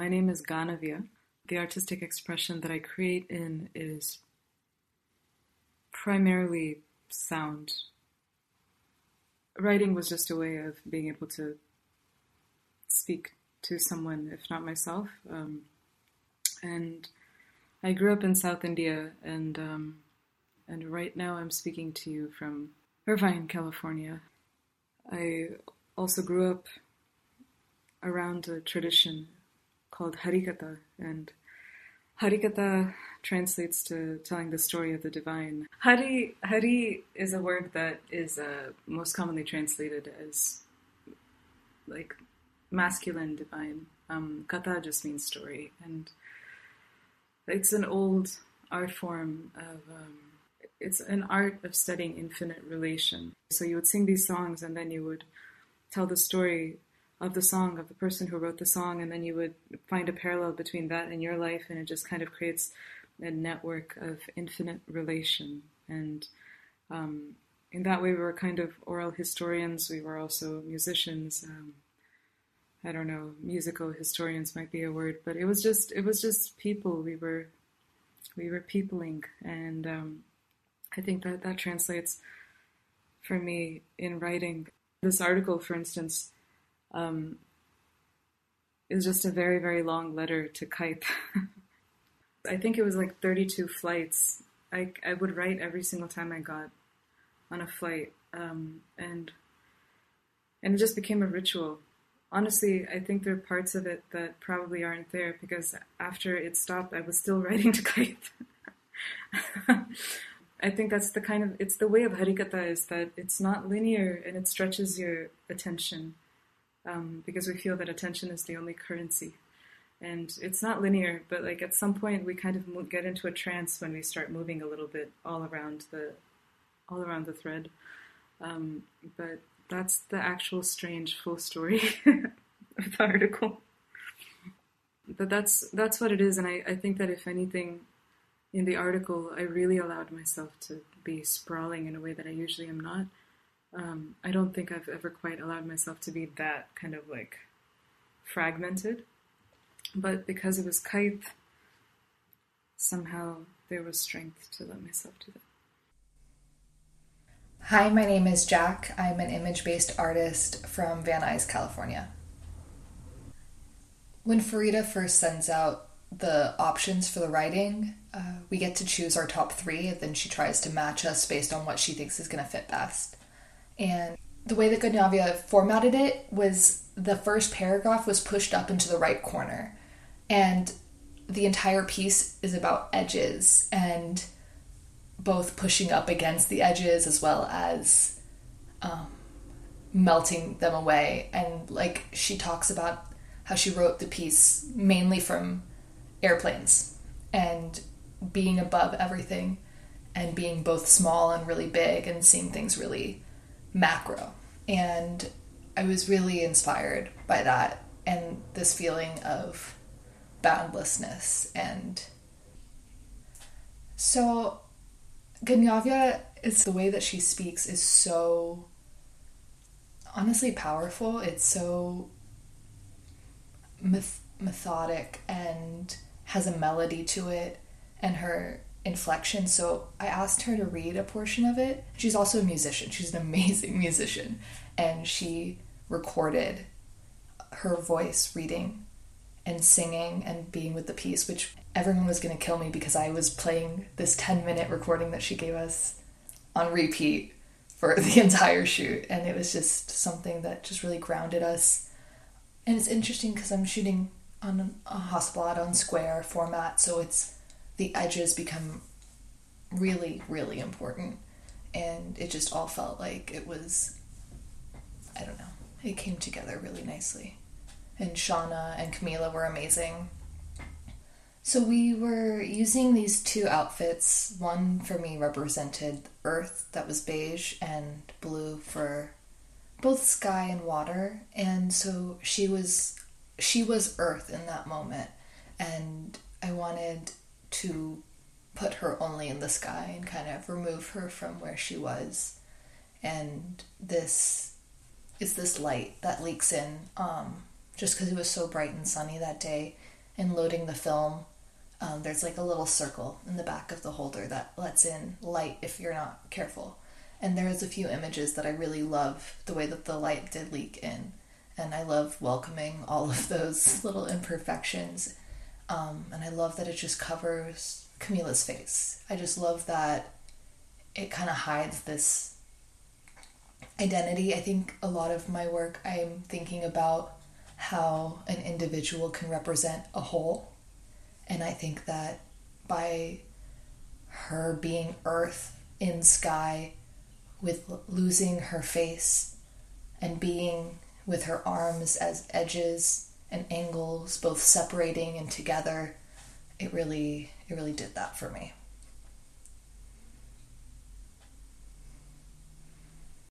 My name is Ganavya. The artistic expression that I create in is primarily sound. Writing was just a way of being able to speak to someone, if not myself. Um, and I grew up in South India, and um, and right now I'm speaking to you from Irvine, California. I also grew up around a tradition called Harikatha, and Harikatha translates to telling the story of the divine. Hari, Hari is a word that is uh, most commonly translated as like masculine divine. Um, Katha just means story, and it's an old art form of. Um, it's an art of studying infinite relation. So you would sing these songs, and then you would tell the story of the song of the person who wrote the song, and then you would find a parallel between that and your life, and it just kind of creates a network of infinite relation. And um, in that way, we were kind of oral historians. We were also musicians. Um, I don't know, musical historians might be a word, but it was just it was just people. We were we were peopling, and um, I think that that translates for me in writing. This article, for instance, um, is just a very very long letter to Kite. I think it was like 32 flights. I I would write every single time I got on a flight, um, and and it just became a ritual honestly, I think there are parts of it that probably aren't there because after it stopped, I was still writing to Kite. I think that's the kind of it's the way of harikatha is that it's not linear and it stretches your attention um, because we feel that attention is the only currency, and it's not linear. But like at some point, we kind of get into a trance when we start moving a little bit all around the all around the thread. Um, but that's the actual strange full story of the article. But that's that's what it is, and I, I think that if anything, in the article, I really allowed myself to be sprawling in a way that I usually am not. Um, I don't think I've ever quite allowed myself to be that kind of like fragmented. But because it was kite, somehow there was strength to let myself do that. Hi, my name is Jack. I'm an image based artist from Van Nuys, California. When Farida first sends out the options for the writing, uh, we get to choose our top three, and then she tries to match us based on what she thinks is going to fit best. And the way that Ganavya formatted it was the first paragraph was pushed up into the right corner, and the entire piece is about edges and both pushing up against the edges as well as um, melting them away. And like she talks about how she wrote the piece mainly from airplanes and being above everything and being both small and really big and seeing things really macro. And I was really inspired by that and this feeling of boundlessness and so Ganavya is the way that she speaks is so honestly powerful. It's so myth- methodic and has a melody to it and her inflection. So I asked her to read a portion of it. She's also a musician. She's an amazing musician and she recorded her voice reading and singing and being with the piece, which everyone was going to kill me because I was playing this 10 minute recording that she gave us on repeat for the entire shoot. And it was just something that just really grounded us. And it's interesting because I'm shooting on a Hasselblad on square format, so it's the edges become really, really important. And it just all felt like it was, I don't know, it came together really nicely. And Shauna and Camila were amazing so we were using these two outfits. One for me represented earth, that was beige, and blue for both sky and water. And so she was she was earth in that moment, and I wanted to put her only in the sky and kind of remove her from where she was. And this is this light that leaks in um, just because it was so bright and sunny that day in loading the film, um, there's like a little circle in the back of the holder that lets in light if you're not careful. And there's a few images that I really love the way that the light did leak in. And I love welcoming all of those little imperfections. Um, and I love that it just covers Camila's face. I just love that it kind of hides this identity. I think a lot of my work, I'm thinking about how an individual can represent a whole. And I think that by her being earth in sky, with losing her face and being with her arms as edges and angles both separating and together it really it really did that for me